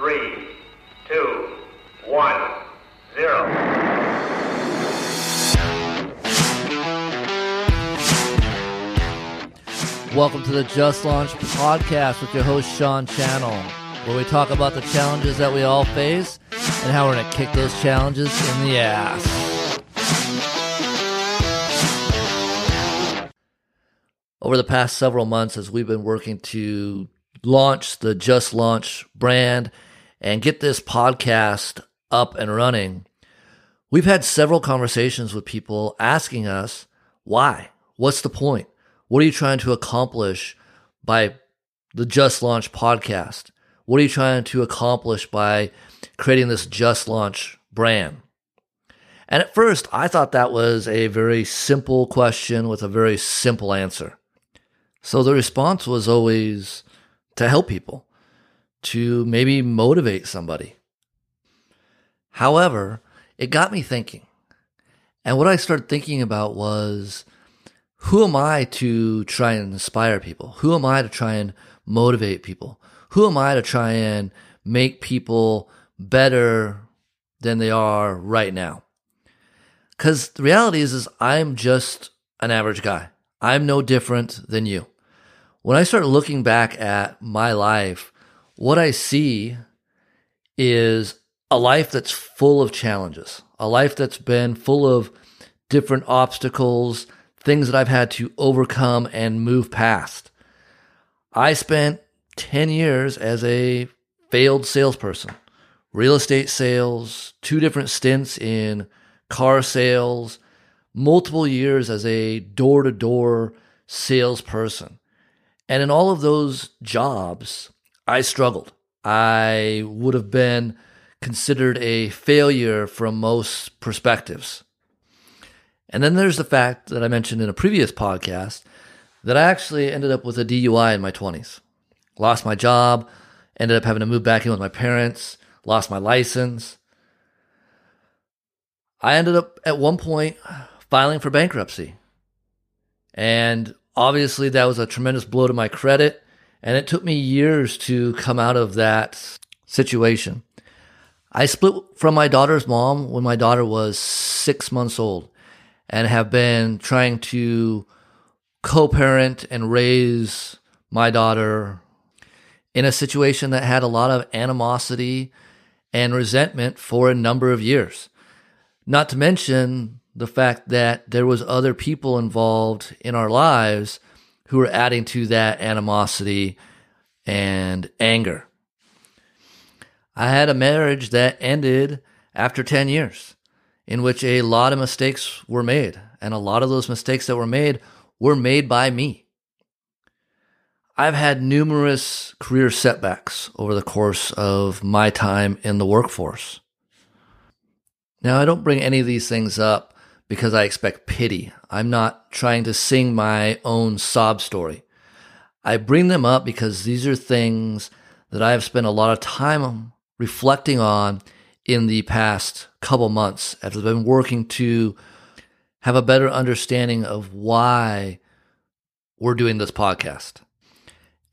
three, two, one, zero. Welcome to the Just Launch podcast with your host, Sean Channel, where we talk about the challenges that we all face and how we're going to kick those challenges in the ass. Over the past several months, as we've been working to launch the Just Launch brand and get this podcast up and running, we've had several conversations with people asking us, why? What's the point? What are you trying to accomplish by the Just Launch podcast? What are you trying to accomplish by creating this Just Launch brand? And at first, I thought that was a very simple question with a very simple answer. So the response was always to help people, to maybe motivate somebody. However, it got me thinking. And what I started thinking about was who am I to try and inspire people? Who am I to try and motivate people? Who am I to try and make people better than they are right now? Because the reality is, is I'm just an average guy. I'm no different than you. When I start looking back at my life, what I see is a life that's full of challenges, a life that's been full of different obstacles, things that I've had to overcome and move past. I spent 10 years as a failed salesperson, real estate sales, two different stints in car sales, multiple years as a door to door salesperson. And in all of those jobs, I struggled. I would have been considered a failure from most perspectives. And then there's the fact that I mentioned in a previous podcast that I actually ended up with a DUI in my 20s. Lost my job, ended up having to move back in with my parents, lost my license. I ended up at one point filing for bankruptcy. And obviously, that was a tremendous blow to my credit. And it took me years to come out of that situation. I split from my daughter's mom when my daughter was six months old and have been trying to co parent and raise my daughter in a situation that had a lot of animosity and resentment for a number of years. Not to mention the fact that there was other people involved in our lives who are adding to that animosity and anger. I had a marriage that ended after 10 years in which a lot of mistakes were made. And a lot of those mistakes that were made were made by me. I've had numerous career setbacks over the course of my time in the workforce. Now, I don't bring any of these things up because I expect pity. I'm not trying to sing my own sob story. I bring them up because these are things that I have spent a lot of time reflecting on in the past couple months as I've been working to have a better understanding of why we're doing this podcast.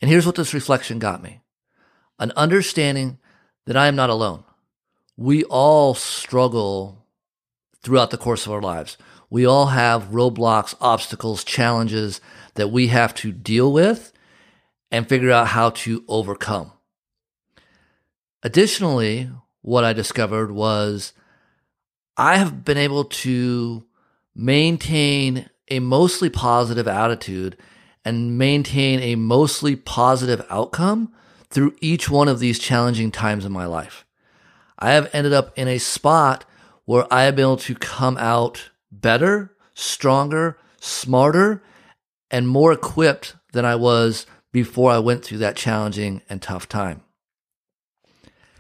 And here's what this reflection got me an understanding that I am not alone. We all struggle throughout the course of our lives. We all have roadblocks, obstacles, challenges that we have to deal with and figure out how to overcome. Additionally, what I discovered was I have been able to maintain a mostly positive attitude and maintain a mostly positive outcome through each one of these challenging times in my life. I have ended up in a spot where I been able to come out better, stronger, smarter, and more equipped than I was before I went through that challenging and tough time.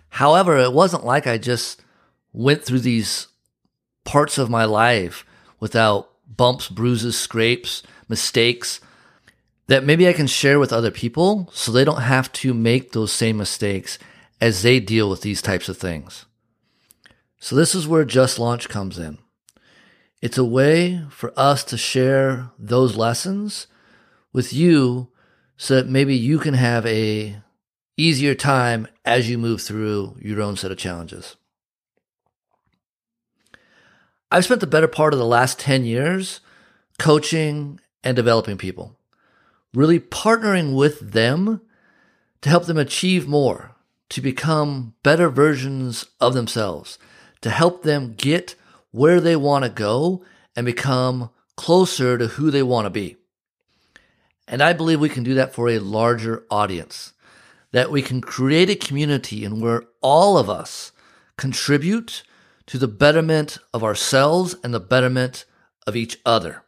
However, it wasn't like I just went through these parts of my life without bumps, bruises, scrapes, mistakes that maybe I can share with other people so they don't have to make those same mistakes as they deal with these types of things. So this is where Just Launch comes in. It's a way for us to share those lessons with you so that maybe you can have a easier time as you move through your own set of challenges. I've spent the better part of the last 10 years coaching and developing people, really partnering with them to help them achieve more, to become better versions of themselves, to help them get where they want to go and become closer to who they want to be. And I believe we can do that for a larger audience, that we can create a community in where all of us contribute to the betterment of ourselves and the betterment of each other.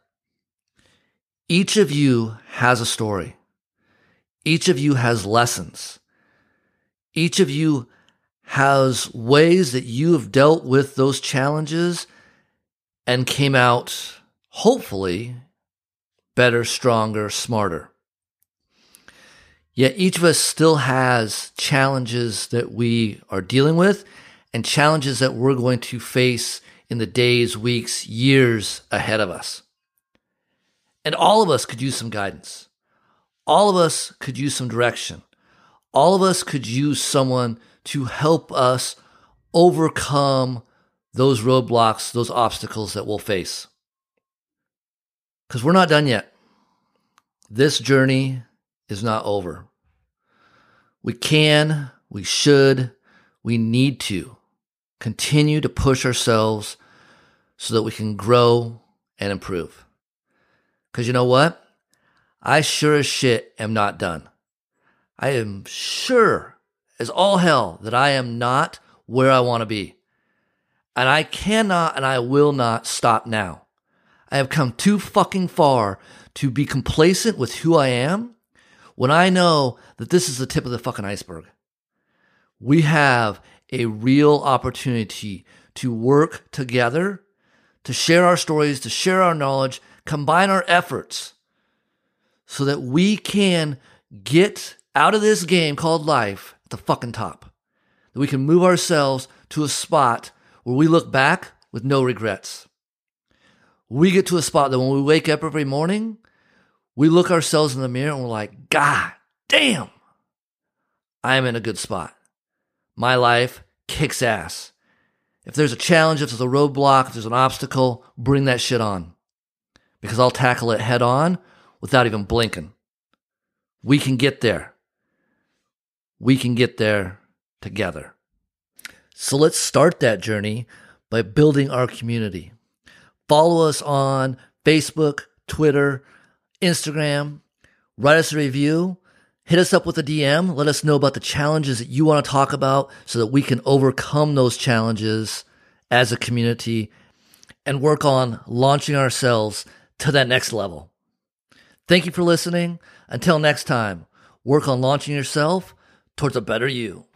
Each of you has a story. Each of you has lessons. Each of you has ways that you have dealt with those challenges and came out, hopefully, better, stronger, smarter. Yet each of us still has challenges that we are dealing with and challenges that we're going to face in the days, weeks, years ahead of us. And all of us could use some guidance. All of us could use some direction. All of us could use someone to help us overcome those roadblocks, those obstacles that we'll face. Because we're not done yet. This journey is not over. We can, we should, we need to continue to push ourselves so that we can grow and improve. Because you know what? I sure as shit am not done. I am sure as all hell that I am not where I want to be. And I cannot and I will not stop now. I have come too fucking far to be complacent with who I am when I know that this is the tip of the fucking iceberg. We have a real opportunity to work together, to share our stories, to share our knowledge, combine our efforts so that we can get out of this game called life the fucking top. That we can move ourselves to a spot where we look back with no regrets. We get to a spot that when we wake up every morning, we look ourselves in the mirror and we're like, God damn, I am in a good spot. My life kicks ass. If there's a challenge, if there's a roadblock, if there's an obstacle, bring that shit on. Because I'll tackle it head on without even blinking. We can get there. We can get there together. So let's start that journey by building our community. Follow us on Facebook, Twitter, Instagram. Write us a review hit us up with a DM. Let us know about the challenges that you want to talk about so that we can overcome those challenges as a community and work on launching ourselves to that next level. Thank you for listening. Until next time, work on launching yourself towards a better you.